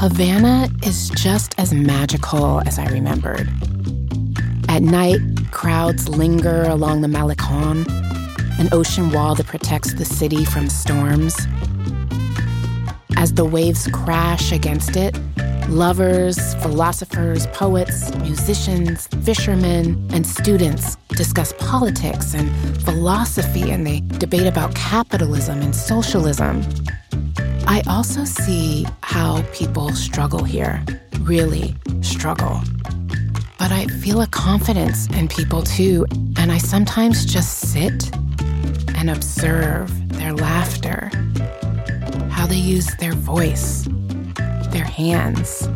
Havana is just as magical as I remembered. At night, crowds linger along the Malecon, an ocean wall that protects the city from storms. As the waves crash against it, lovers, philosophers, poets, musicians, fishermen, and students discuss politics and philosophy and they debate about capitalism and socialism. I also see how people struggle here, really struggle. But I feel a confidence in people too, and I sometimes just sit and observe their laughter, how they use their voice, their hands.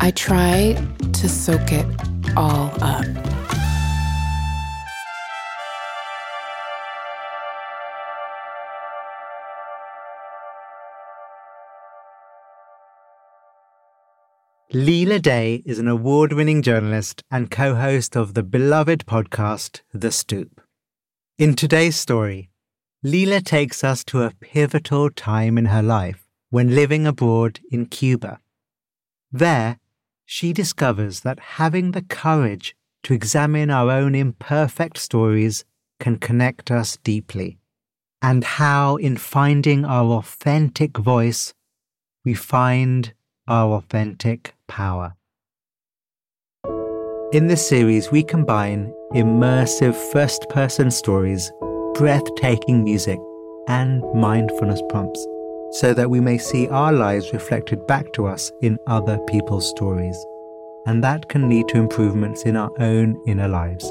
I try to soak it all up. Leila Day is an award winning journalist and co host of the beloved podcast, The Stoop. In today's story, Leela takes us to a pivotal time in her life when living abroad in Cuba. There, she discovers that having the courage to examine our own imperfect stories can connect us deeply, and how in finding our authentic voice, we find our authentic power. In this series, we combine immersive first person stories, breathtaking music, and mindfulness prompts so that we may see our lives reflected back to us in other people's stories. And that can lead to improvements in our own inner lives.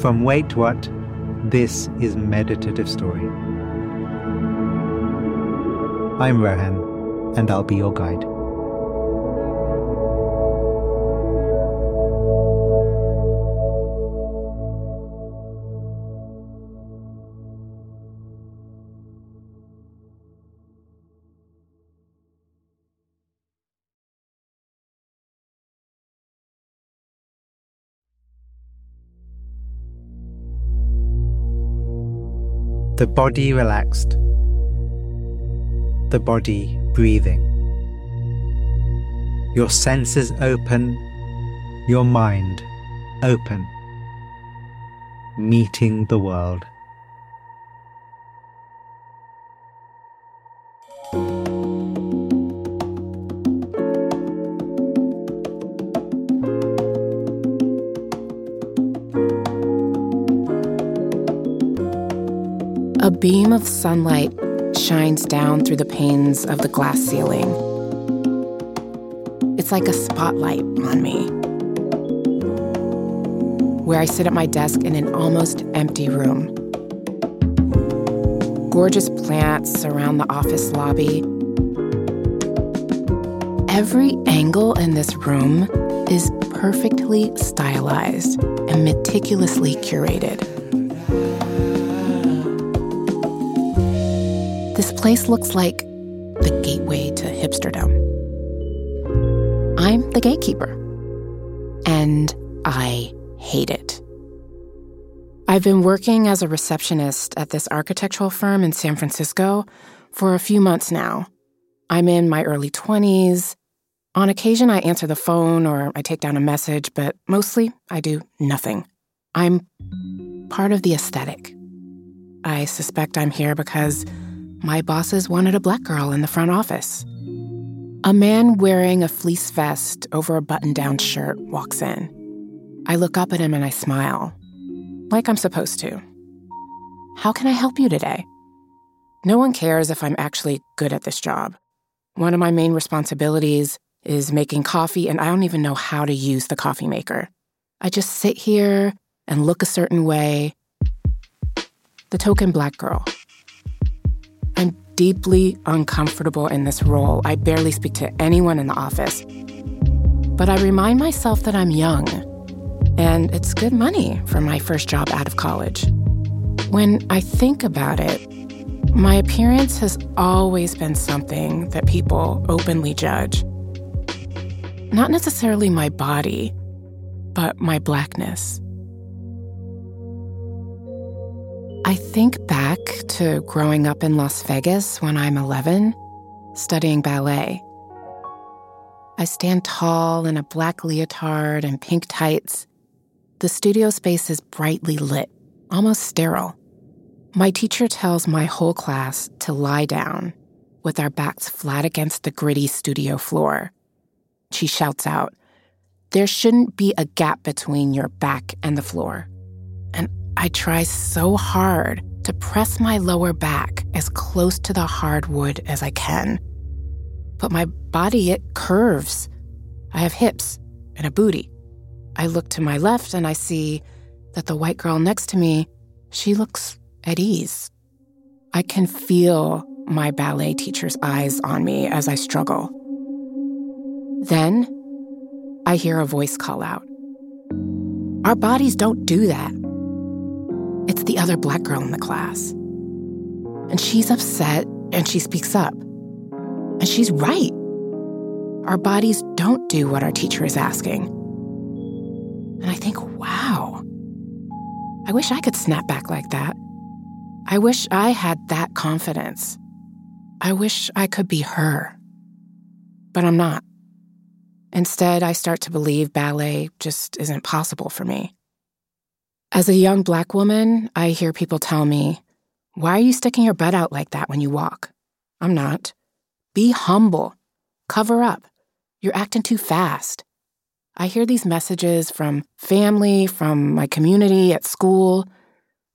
From Wait What, this is Meditative Story. I'm Rohan, and I'll be your guide. The body relaxed the body breathing. Your senses open, your mind open, meeting the world. A beam of sunlight shines down through the panes of the glass ceiling. It's like a spotlight on me. Where I sit at my desk in an almost empty room. Gorgeous plants surround the office lobby. Every angle in this room is perfectly stylized and meticulously curated. This place looks like the gateway to hipsterdom. I'm the gatekeeper, and I hate it. I've been working as a receptionist at this architectural firm in San Francisco for a few months now. I'm in my early 20s. On occasion, I answer the phone or I take down a message, but mostly I do nothing. I'm part of the aesthetic. I suspect I'm here because my bosses wanted a black girl in the front office. A man wearing a fleece vest over a button down shirt walks in. I look up at him and I smile, like I'm supposed to. How can I help you today? No one cares if I'm actually good at this job. One of my main responsibilities is making coffee, and I don't even know how to use the coffee maker. I just sit here and look a certain way. The token black girl. Deeply uncomfortable in this role. I barely speak to anyone in the office. But I remind myself that I'm young, and it's good money for my first job out of college. When I think about it, my appearance has always been something that people openly judge. Not necessarily my body, but my blackness. I think back to growing up in Las Vegas when I'm 11, studying ballet. I stand tall in a black leotard and pink tights. The studio space is brightly lit, almost sterile. My teacher tells my whole class to lie down with our backs flat against the gritty studio floor. She shouts out, There shouldn't be a gap between your back and the floor. And I try so hard to press my lower back as close to the hardwood as I can. But my body, it curves. I have hips and a booty. I look to my left and I see that the white girl next to me, she looks at ease. I can feel my ballet teacher's eyes on me as I struggle. Then I hear a voice call out Our bodies don't do that. It's the other black girl in the class. And she's upset and she speaks up. And she's right. Our bodies don't do what our teacher is asking. And I think, wow, I wish I could snap back like that. I wish I had that confidence. I wish I could be her. But I'm not. Instead, I start to believe ballet just isn't possible for me. As a young black woman, I hear people tell me, Why are you sticking your butt out like that when you walk? I'm not. Be humble. Cover up. You're acting too fast. I hear these messages from family, from my community, at school.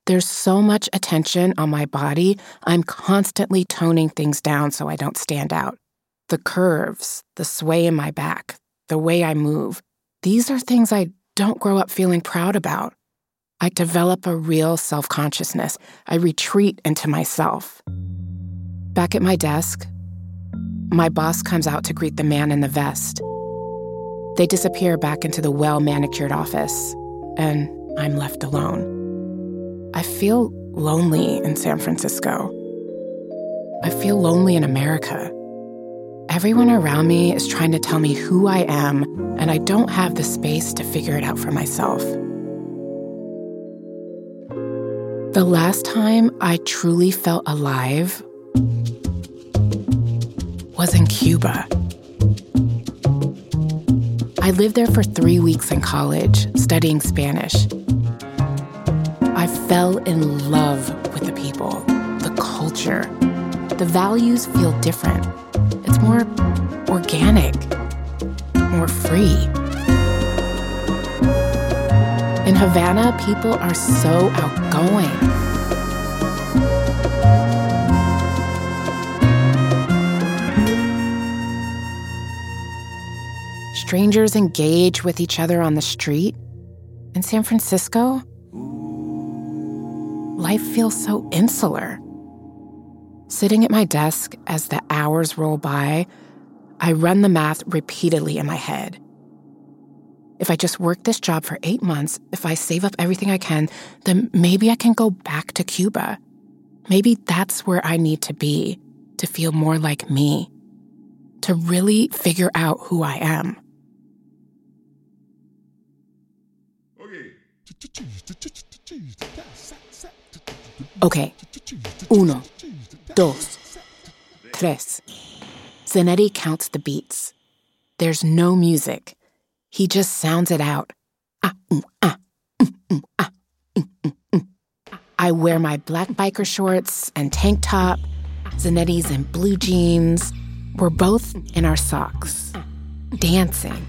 There's so much attention on my body, I'm constantly toning things down so I don't stand out. The curves, the sway in my back, the way I move, these are things I don't grow up feeling proud about. I develop a real self consciousness. I retreat into myself. Back at my desk, my boss comes out to greet the man in the vest. They disappear back into the well manicured office, and I'm left alone. I feel lonely in San Francisco. I feel lonely in America. Everyone around me is trying to tell me who I am, and I don't have the space to figure it out for myself. The last time I truly felt alive was in Cuba. I lived there for three weeks in college, studying Spanish. I fell in love with the people, the culture. The values feel different. It's more organic, more free. In Havana, people are so outgoing. Strangers engage with each other on the street. In San Francisco, life feels so insular. Sitting at my desk as the hours roll by, I run the math repeatedly in my head. If I just work this job for eight months, if I save up everything I can, then maybe I can go back to Cuba. Maybe that's where I need to be to feel more like me, to really figure out who I am. Okay. Uno, dos, tres. Zanetti counts the beats. There's no music. He just sounds it out. Ah, mm, ah, mm, mm, ah. I wear my black biker shorts and tank top. Zanetti's in blue jeans. We're both in our socks, dancing.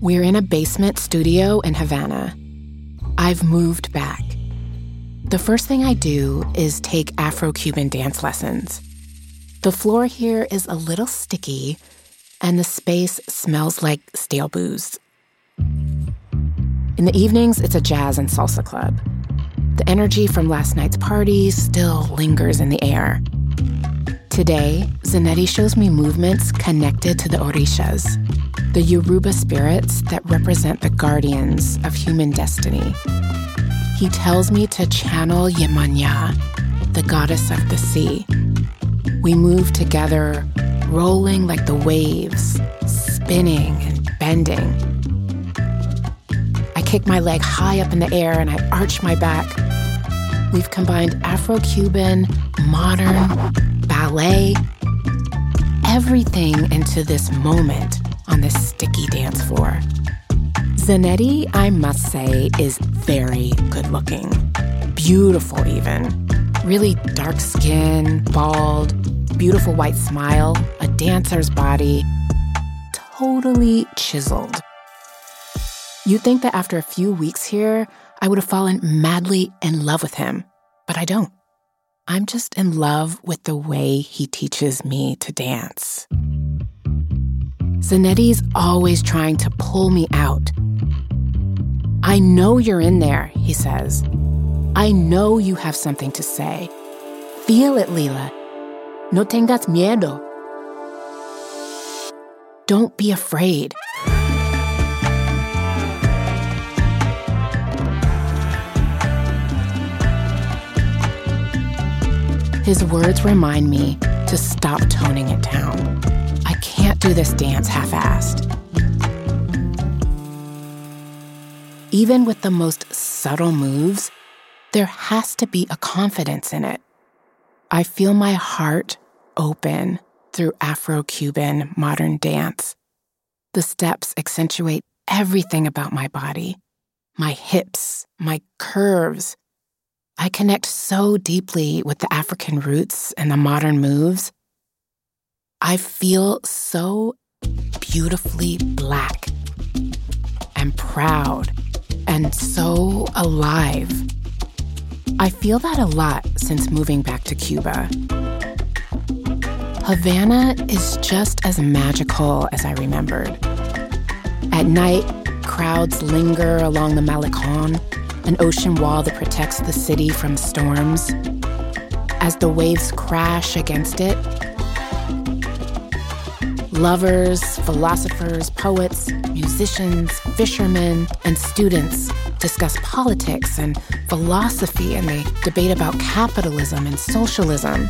We're in a basement studio in Havana. I've moved back. The first thing I do is take Afro Cuban dance lessons. The floor here is a little sticky, and the space smells like stale booze. In the evenings, it's a jazz and salsa club. The energy from last night's party still lingers in the air. Today, Zanetti shows me movements connected to the orishas, the Yoruba spirits that represent the guardians of human destiny. He tells me to channel Yemanya, the goddess of the sea. We move together, rolling like the waves, spinning and bending. I kick my leg high up in the air and I arch my back. We've combined Afro Cuban, modern, ballet, everything into this moment on this sticky dance floor. Zanetti, I must say, is very good looking. Beautiful, even. Really dark skin, bald, beautiful white smile, a dancer's body. Totally chiseled. You'd think that after a few weeks here, I would have fallen madly in love with him, but I don't. I'm just in love with the way he teaches me to dance. Zanetti's always trying to pull me out I know you're in there, he says. I know you have something to say. Feel it, Leila. No tengas miedo. Don't be afraid. His words remind me to stop toning it down. I can't do this dance half assed. even with the most subtle moves, there has to be a confidence in it. I feel my heart open through Afro Cuban modern dance. The steps accentuate everything about my body my hips, my curves. I connect so deeply with the African roots and the modern moves. I feel so beautifully black and proud and so alive. I feel that a lot since moving back to Cuba. Havana is just as magical as I remembered. At night, crowds linger along the Malecon, an ocean wall that protects the city from storms. As the waves crash against it, Lovers, philosophers, poets, musicians, fishermen, and students discuss politics and philosophy and they debate about capitalism and socialism.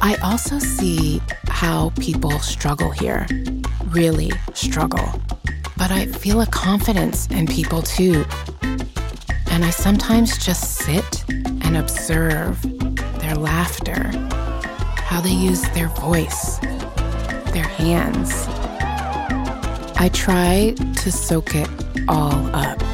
I also see how people struggle here, really struggle. But I feel a confidence in people too. And I sometimes just sit and observe their laughter, how they use their voice their hands. I try to soak it all up.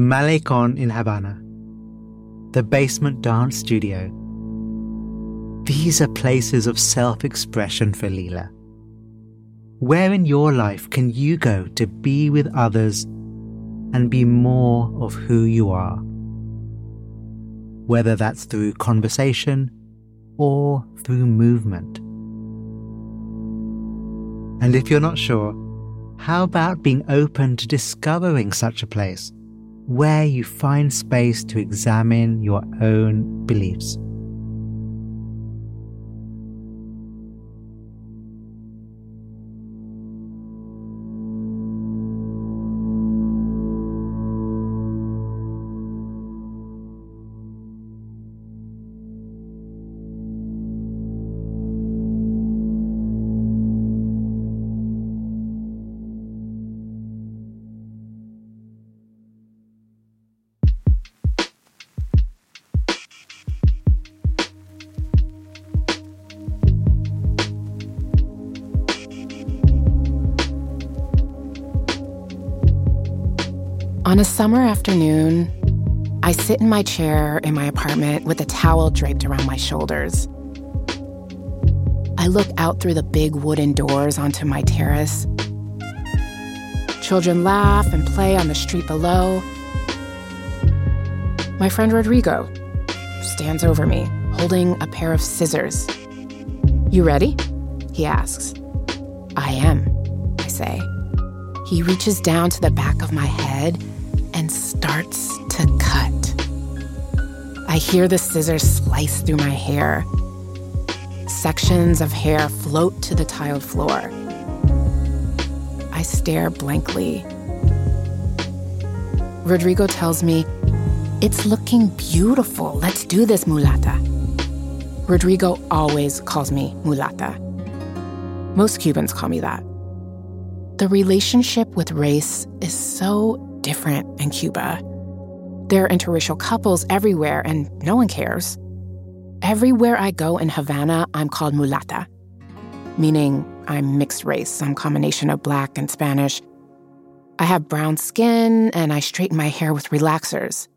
The Malecon in Havana, the basement dance studio. These are places of self expression for Leila. Where in your life can you go to be with others and be more of who you are? Whether that's through conversation or through movement. And if you're not sure, how about being open to discovering such a place? Where you find space to examine your own beliefs. Summer afternoon, I sit in my chair in my apartment with a towel draped around my shoulders. I look out through the big wooden doors onto my terrace. Children laugh and play on the street below. My friend Rodrigo stands over me, holding a pair of scissors. You ready? He asks. I am, I say. He reaches down to the back of my head starts to cut. I hear the scissors slice through my hair. Sections of hair float to the tiled floor. I stare blankly. Rodrigo tells me, It's looking beautiful. Let's do this, mulata. Rodrigo always calls me mulata. Most Cubans call me that. The relationship with race is so different in Cuba. There are interracial couples everywhere, and no one cares. Everywhere I go in Havana, I'm called mulata, meaning I'm mixed race, some combination of black and Spanish. I have brown skin, and I straighten my hair with relaxers.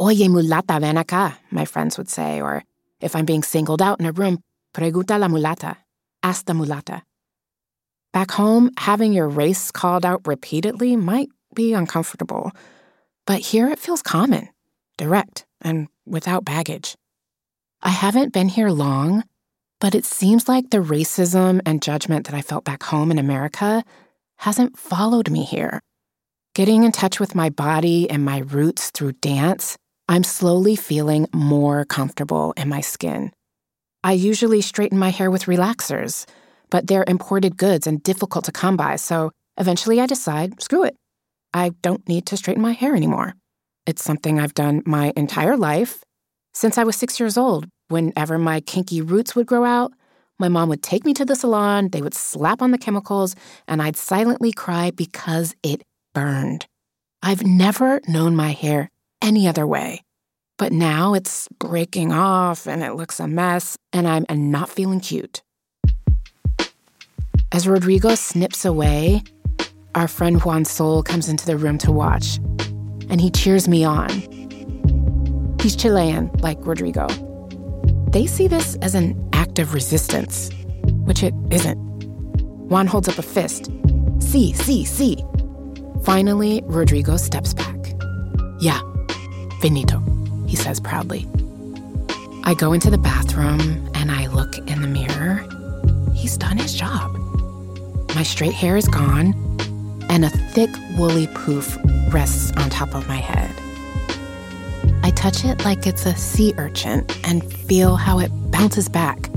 Oye, mulata, ven acá, my friends would say, or if I'm being singled out in a room, pregunta la mulata, ask the mulata. Back home, having your race called out repeatedly might be uncomfortable. But here it feels common, direct, and without baggage. I haven't been here long, but it seems like the racism and judgment that I felt back home in America hasn't followed me here. Getting in touch with my body and my roots through dance, I'm slowly feeling more comfortable in my skin. I usually straighten my hair with relaxers, but they're imported goods and difficult to come by, so eventually I decide screw it. I don't need to straighten my hair anymore. It's something I've done my entire life. Since I was six years old, whenever my kinky roots would grow out, my mom would take me to the salon, they would slap on the chemicals, and I'd silently cry because it burned. I've never known my hair any other way. But now it's breaking off and it looks a mess, and I'm not feeling cute. As Rodrigo snips away, our friend Juan Sol comes into the room to watch, and he cheers me on. He's Chilean, like Rodrigo. They see this as an act of resistance, which it isn't. Juan holds up a fist. See, see, see. Finally, Rodrigo steps back. Yeah, finito, he says proudly. I go into the bathroom and I look in the mirror. He's done his job. My straight hair is gone, and a thick woolly poof rests on top of my head. I touch it like it's a sea urchin and feel how it bounces back.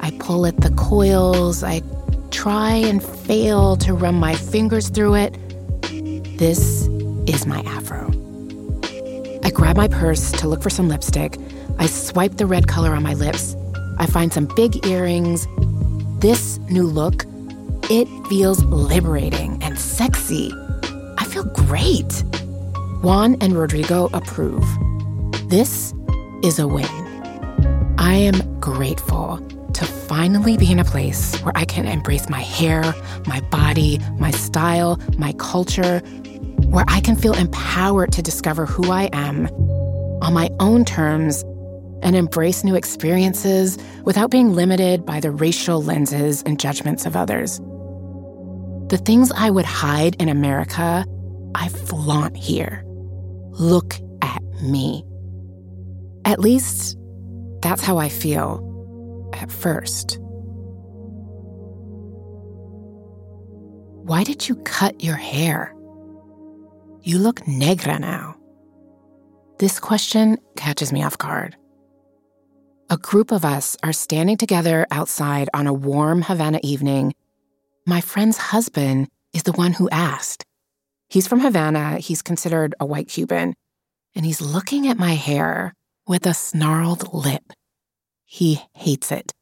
I pull at the coils, I try and fail to run my fingers through it. This is my afro. I grab my purse to look for some lipstick. I swipe the red color on my lips. I find some big earrings. This new look it feels liberating sexy. I feel great. Juan and Rodrigo approve. This is a win. I am grateful to finally be in a place where I can embrace my hair, my body, my style, my culture, where I can feel empowered to discover who I am on my own terms and embrace new experiences without being limited by the racial lenses and judgments of others. The things I would hide in America, I flaunt here. Look at me. At least, that's how I feel at first. Why did you cut your hair? You look negra now. This question catches me off guard. A group of us are standing together outside on a warm Havana evening my friend's husband is the one who asked. He's from Havana, he's considered a white Cuban, and he's looking at my hair with a snarled lip. He hates it.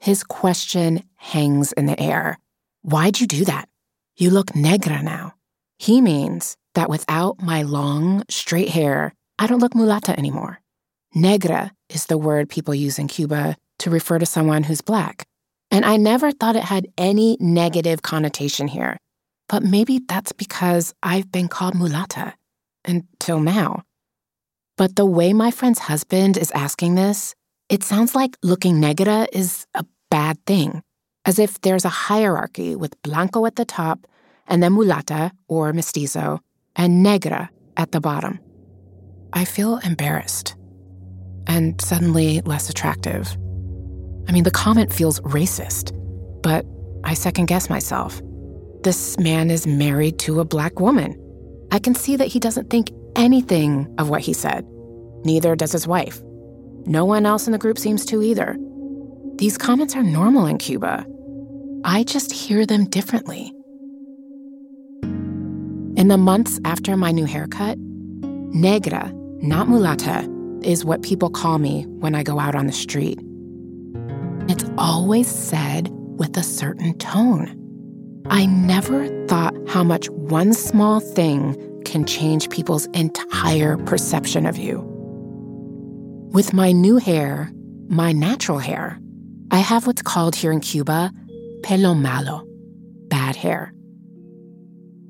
His question hangs in the air. Why'd you do that? You look negra now. He means that without my long, straight hair, I don't look mulata anymore. Negra is the word people use in Cuba to refer to someone who's black. And I never thought it had any negative connotation here. But maybe that's because I've been called mulata until now. But the way my friend's husband is asking this, it sounds like looking negra is a bad thing, as if there's a hierarchy with blanco at the top and then mulata or mestizo and negra at the bottom. I feel embarrassed and suddenly less attractive. I mean, the comment feels racist, but I second guess myself. This man is married to a black woman. I can see that he doesn't think anything of what he said. Neither does his wife. No one else in the group seems to either. These comments are normal in Cuba. I just hear them differently. In the months after my new haircut, negra, not mulata, is what people call me when I go out on the street. Always said with a certain tone. I never thought how much one small thing can change people's entire perception of you. With my new hair, my natural hair, I have what's called here in Cuba pelo malo, bad hair.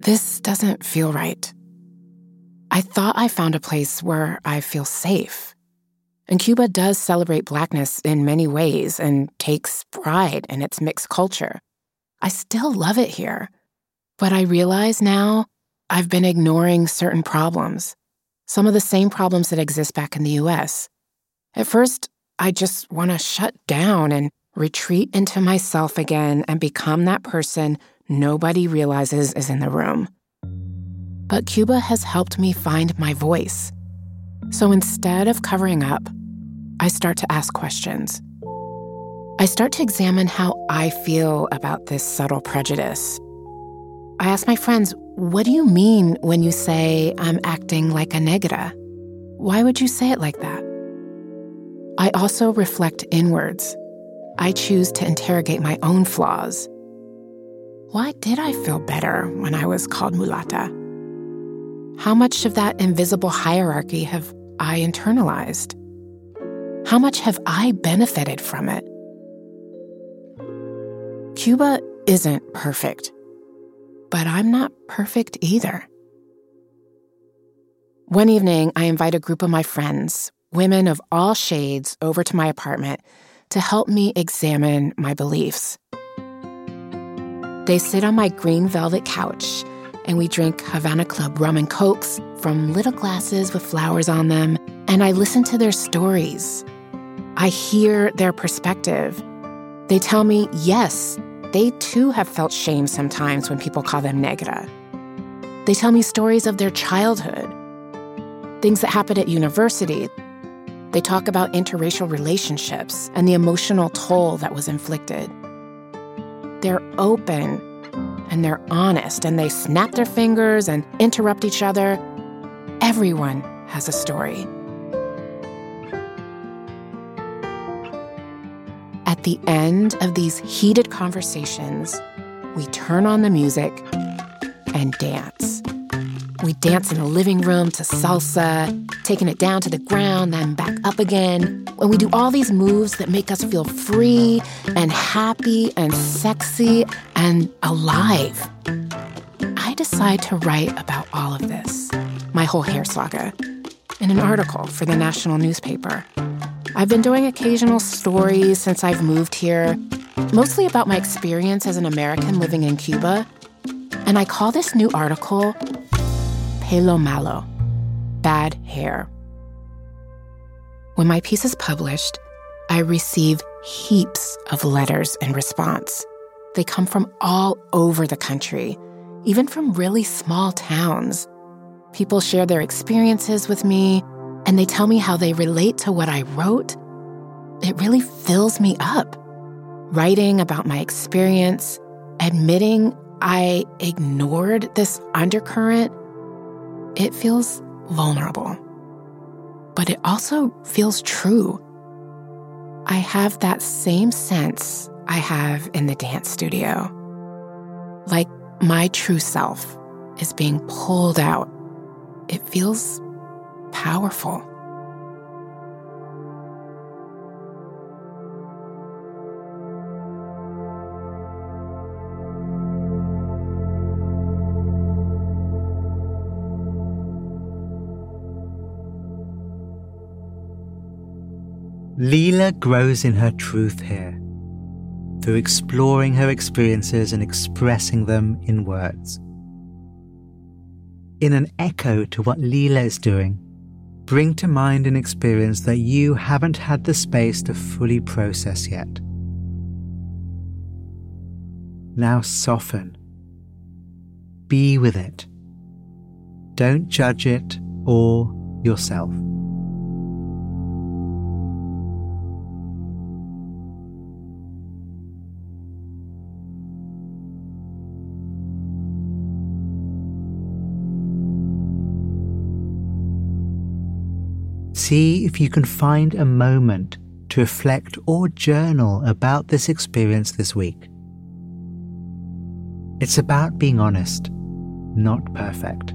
This doesn't feel right. I thought I found a place where I feel safe. And Cuba does celebrate blackness in many ways and takes pride in its mixed culture. I still love it here. But I realize now I've been ignoring certain problems, some of the same problems that exist back in the US. At first, I just want to shut down and retreat into myself again and become that person nobody realizes is in the room. But Cuba has helped me find my voice. So instead of covering up, I start to ask questions. I start to examine how I feel about this subtle prejudice. I ask my friends, what do you mean when you say I'm acting like a negra? Why would you say it like that? I also reflect inwards. I choose to interrogate my own flaws why did I feel better when I was called mulata? How much of that invisible hierarchy have I internalized? How much have I benefited from it? Cuba isn't perfect, but I'm not perfect either. One evening, I invite a group of my friends, women of all shades, over to my apartment to help me examine my beliefs. They sit on my green velvet couch and we drink Havana Club rum and cokes from little glasses with flowers on them, and I listen to their stories. I hear their perspective. They tell me, yes, they too have felt shame sometimes when people call them negra. They tell me stories of their childhood, things that happened at university. They talk about interracial relationships and the emotional toll that was inflicted. They're open and they're honest and they snap their fingers and interrupt each other. Everyone has a story. At the end of these heated conversations, we turn on the music and dance. We dance in the living room to salsa, taking it down to the ground, then back up again. And we do all these moves that make us feel free and happy and sexy and alive. I decide to write about all of this, my whole hair saga, in an article for the national newspaper. I've been doing occasional stories since I've moved here, mostly about my experience as an American living in Cuba. And I call this new article pelo malo, bad hair. When my piece is published, I receive heaps of letters in response. They come from all over the country, even from really small towns. People share their experiences with me, and they tell me how they relate to what I wrote. It really fills me up. Writing about my experience, admitting I ignored this undercurrent it feels vulnerable, but it also feels true. I have that same sense I have in the dance studio. Like my true self is being pulled out. It feels powerful. Leila grows in her truth here through exploring her experiences and expressing them in words. In an echo to what Leila is doing, bring to mind an experience that you haven't had the space to fully process yet. Now soften. Be with it. Don't judge it or yourself. See if you can find a moment to reflect or journal about this experience this week. It's about being honest, not perfect.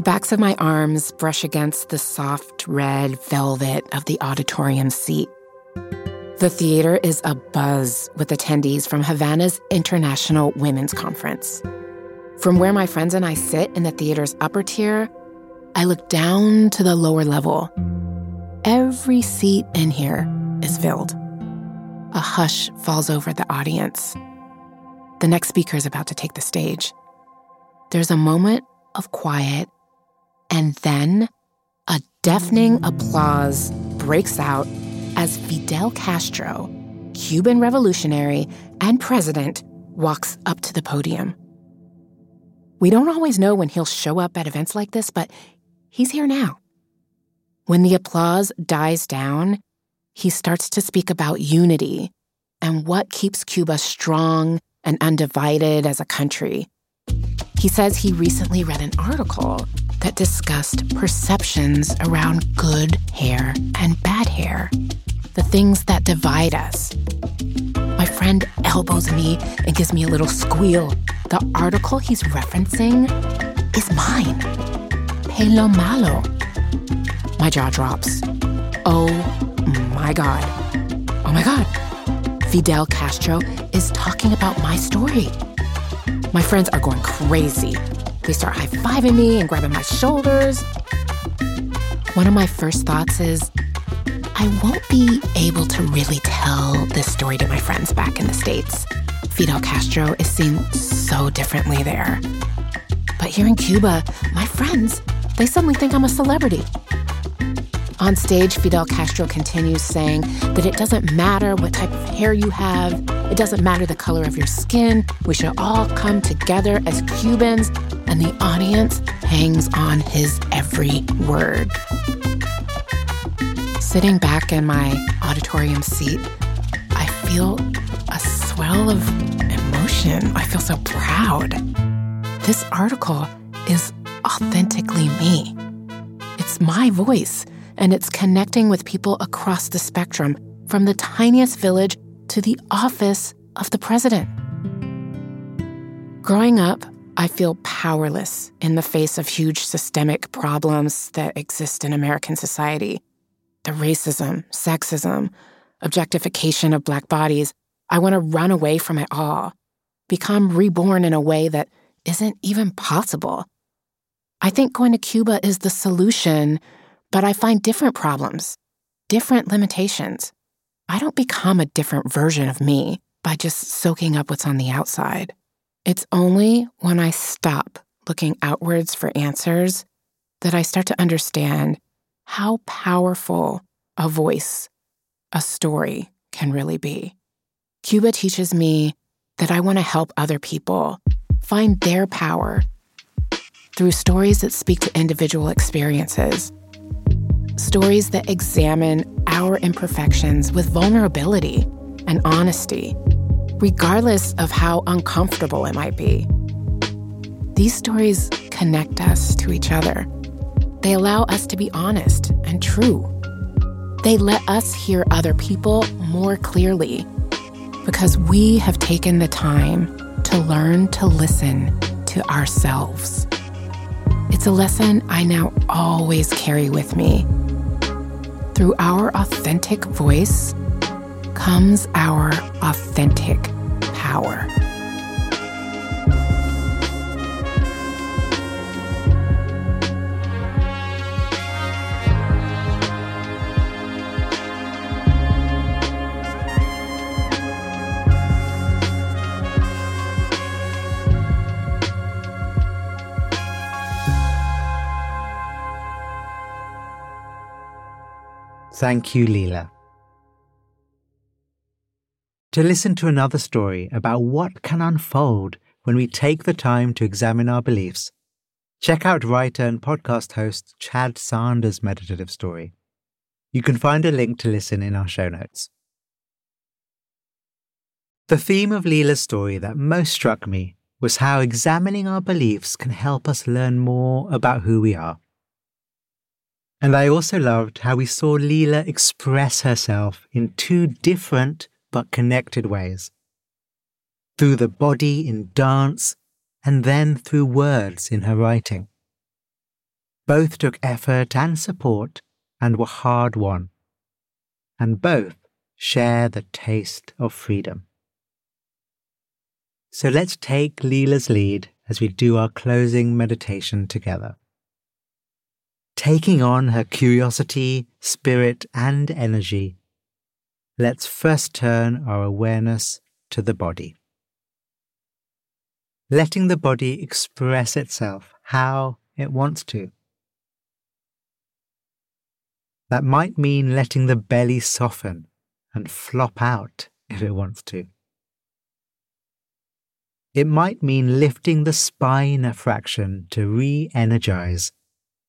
The backs of my arms brush against the soft red velvet of the auditorium seat. The theater is abuzz with attendees from Havana's International Women's Conference. From where my friends and I sit in the theater's upper tier, I look down to the lower level. Every seat in here is filled. A hush falls over the audience. The next speaker is about to take the stage. There's a moment of quiet and then a deafening applause breaks out as Fidel Castro, Cuban revolutionary and president, walks up to the podium. We don't always know when he'll show up at events like this, but he's here now. When the applause dies down, he starts to speak about unity and what keeps Cuba strong and undivided as a country. He says he recently read an article that discussed perceptions around good hair and bad hair, the things that divide us. My friend elbows me and gives me a little squeal. The article he's referencing is mine. Pelo malo. My jaw drops. Oh my God. Oh my God. Fidel Castro is talking about my story. My friends are going crazy. They start high fiving me and grabbing my shoulders. One of my first thoughts is I won't be able to really tell this story to my friends back in the States. Fidel Castro is seen so differently there. But here in Cuba, my friends, they suddenly think I'm a celebrity. On stage, Fidel Castro continues saying that it doesn't matter what type of hair you have, it doesn't matter the color of your skin. We should all come together as Cubans, and the audience hangs on his every word. Sitting back in my auditorium seat, I feel a swell of emotion. I feel so proud. This article is authentically me. It's my voice and it's connecting with people across the spectrum, from the tiniest village to the office of the president. Growing up, I feel powerless in the face of huge systemic problems that exist in American society. The racism, sexism, objectification of Black bodies. I want to run away from it all, become reborn in a way that isn't even possible. I think going to Cuba is the solution but I find different problems, different limitations. I don't become a different version of me by just soaking up what's on the outside. It's only when I stop looking outwards for answers that I start to understand how powerful a voice, a story can really be. Cuba teaches me that I want to help other people find their power through stories that speak to individual experiences stories that examine our imperfections with vulnerability and honesty, regardless of how uncomfortable it might be. These stories connect us to each other. They allow us to be honest and true. They let us hear other people more clearly because we have taken the time to learn to listen to ourselves. It's a lesson I now always carry with me through our authentic voice comes our authentic power. Thank you, Leila. To listen to another story about what can unfold when we take the time to examine our beliefs, check out writer and podcast host Chad Sanders' meditative story. You can find a link to listen in our show notes. The theme of Leila's story that most struck me was how examining our beliefs can help us learn more about who we are. And I also loved how we saw Leila express herself in two different but connected ways. Through the body in dance, and then through words in her writing. Both took effort and support and were hard won. And both share the taste of freedom. So let's take Leila's lead as we do our closing meditation together taking on her curiosity, spirit, and energy, let's first turn our awareness to the body. Letting the body express itself how it wants to. That might mean letting the belly soften and flop out if it wants to. It might mean lifting the spine a fraction to re energize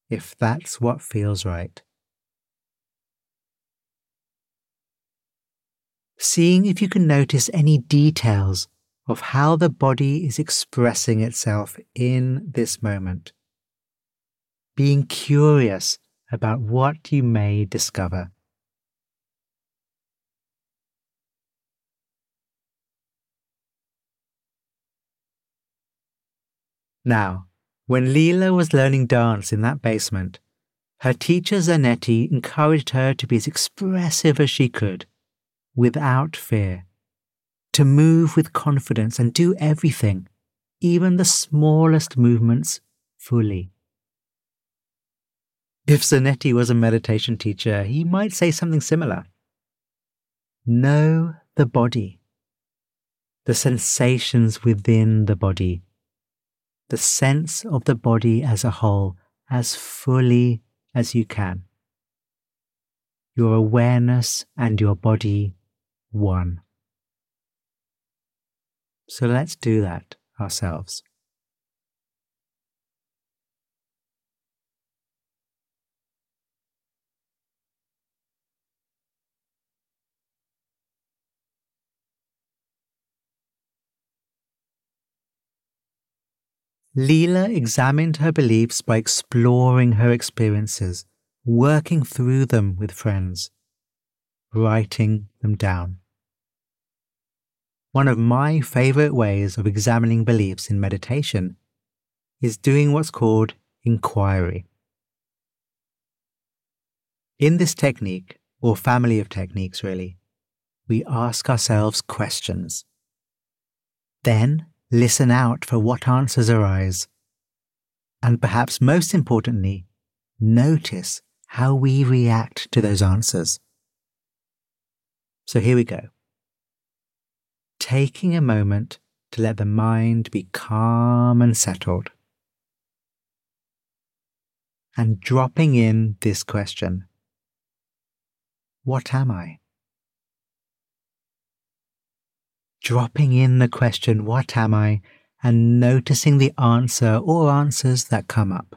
if that's what feels right. Seeing if you can notice any details of how the body is expressing itself in this moment. Being curious about what you may discover. Now, when Leila was learning dance in that basement, her teacher Zanetti encouraged her to be as expressive as she could, without fear, to move with confidence and do everything, even the smallest movements, fully. If Zanetti was a meditation teacher, he might say something similar. Know the body, the sensations within the body the sense of the body as a whole as fully as you can. Your awareness and your body one. So let's do that ourselves. Leila examined her beliefs by exploring her experiences, working through them with friends, writing them down. One of my favorite ways of examining beliefs in meditation is doing what's called inquiry. In this technique, or family of techniques really, we ask ourselves questions. Then listen out for what answers arise. And perhaps most importantly, notice how we react to those answers. So here we go. Taking a moment to let the mind be calm and settled. And dropping in this question What am I? dropping in the question, What am I? and noticing the answer or answers that come up.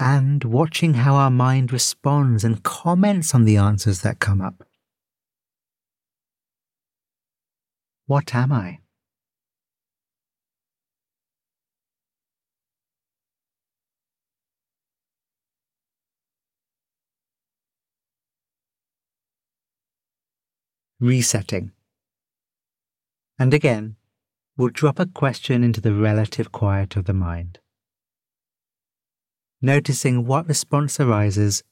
And watching how our mind responds and comments on the answers that come up. What am I? resetting. And again, we'll drop a question into the relative quiet of the mind. noticing what response arises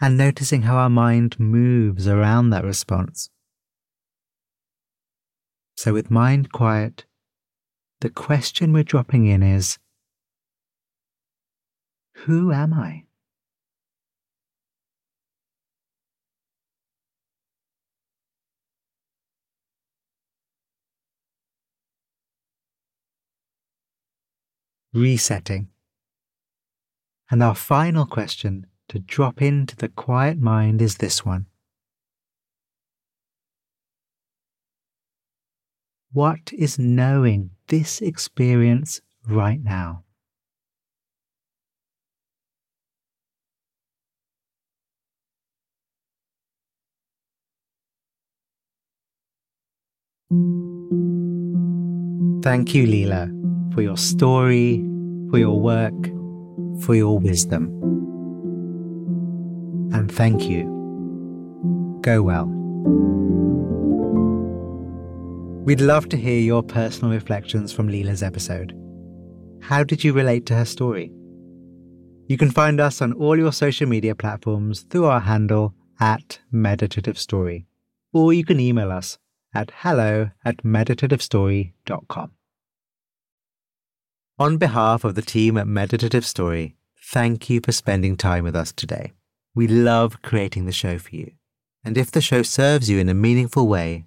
and noticing how our mind moves around that response. So, with mind quiet, the question we're dropping in is Who am I? Resetting. And our final question to drop into the quiet mind is this one What is knowing this experience right now? Thank you, Leila, for your story, for your work, for your wisdom. And thank you. Go well. We'd love to hear your personal reflections from Leila's episode. How did you relate to her story? You can find us on all your social media platforms through our handle at Meditative Story, or you can email us at hello at meditativestory.com. On behalf of the team at Meditative Story, thank you for spending time with us today. We love creating the show for you. And if the show serves you in a meaningful way,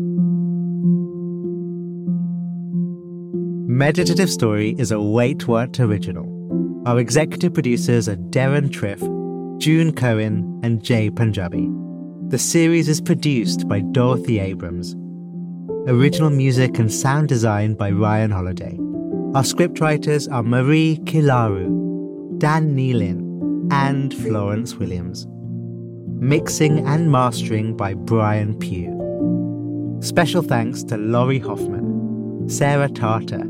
Meditative Story is a Wait What original. Our executive producers are Deron Triff, June Cohen, and Jai Punjabi. The series is produced by Dorothy Abrams. Original music and sound design by Ryan Holladay. Our scriptwriters are Marie Kilaru, Dan Neelin, and Florence Williams. Mixing and mastering by Brian Pugh. Special thanks to Laurie Hoffman, Sarah Tarter,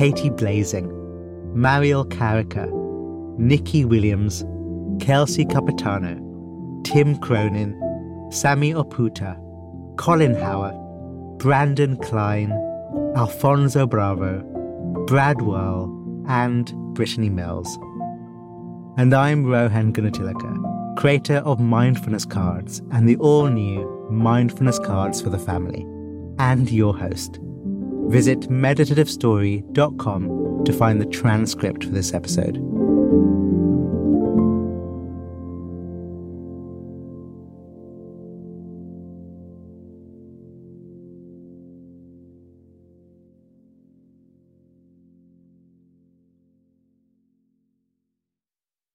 Katie Blazing, Mariel Carica, Nikki Williams, Kelsey Capitano, Tim Cronin, Sammy Oputa, Colin Howard, Brandon Klein, Alfonso Bravo, Brad Whirl, and Brittany Mills. And I'm Rohan Gunatillake, creator of Mindfulness Cards and the all new Mindfulness Cards for the Family, and your host. Visit meditativestory.com to find the transcript for this episode.